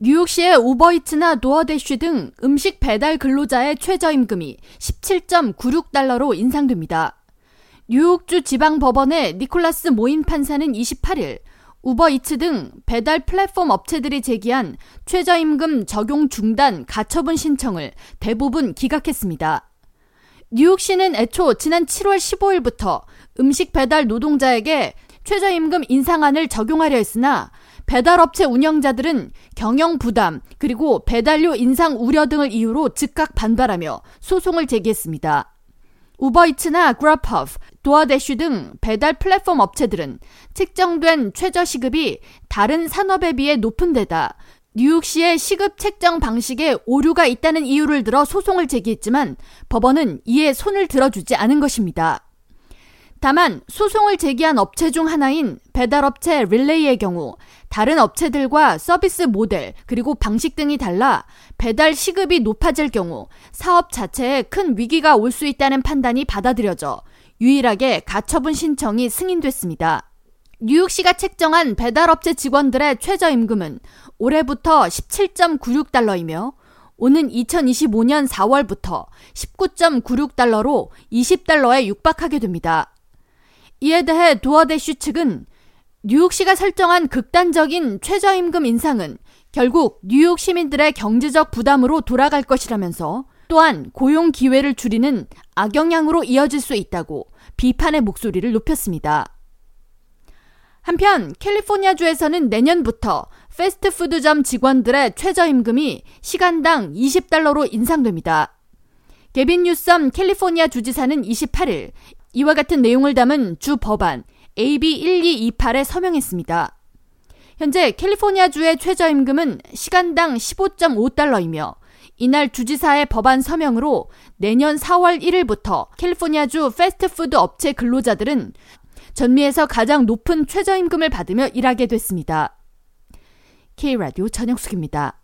뉴욕시의 우버이츠나 도어대쉬 등 음식 배달 근로자의 최저임금이 17.96달러로 인상됩니다. 뉴욕주 지방법원의 니콜라스 모인 판사는 28일 우버이츠 등 배달 플랫폼 업체들이 제기한 최저임금 적용 중단 가처분 신청을 대부분 기각했습니다. 뉴욕시는 애초 지난 7월 15일부터 음식 배달 노동자에게 최저임금 인상안을 적용하려 했으나 배달업체 운영자들은 경영 부담 그리고 배달료 인상 우려 등을 이유로 즉각 반발하며 소송을 제기했습니다. 우버이츠나 그라퍼프, 도어대쉬 등 배달 플랫폼 업체들은 책정된 최저 시급이 다른 산업에 비해 높은 데다 뉴욕시의 시급 책정 방식에 오류가 있다는 이유를 들어 소송을 제기했지만 법원은 이에 손을 들어주지 않은 것입니다. 다만 소송을 제기한 업체 중 하나인 배달업체 릴레이의 경우 다른 업체들과 서비스 모델 그리고 방식 등이 달라 배달 시급이 높아질 경우 사업 자체에 큰 위기가 올 수 있다는 판단이 받아들여져 유일하게 가처분 신청이 승인됐습니다. 뉴욕시가 책정한 배달업체 직원들의 최저임금은 올해부터 17.96달러이며 오는 2025년 4월부터 19.96달러로 20달러에 육박하게 됩니다. 이에 대해 도어대쉬 측은 뉴욕시가 설정한 극단적인 최저임금 인상은 결국 뉴욕 시민들의 경제적 부담으로 돌아갈 것이라면서 또한 고용 기회를 줄이는 악영향으로 이어질 수 있다고 비판의 목소리를 높였습니다. 한편 캘리포니아주에서는 내년부터 패스트푸드점 직원들의 최저임금이 시간당 20달러로 인상됩니다. 게빈 뉴섬 캘리포니아 주지사는 28일 이와 같은 내용을 담은 주 법안 AB1228에 서명했습니다. 현재 캘리포니아주의 최저임금은 시간당 15.5달러이며 이날 주지사의 법안 서명으로 내년 4월 1일부터 캘리포니아주 패스트푸드 업체 근로자들은 전미에서 가장 높은 최저임금을 받으며 일하게 됐습니다. K라디오 전영숙입니다.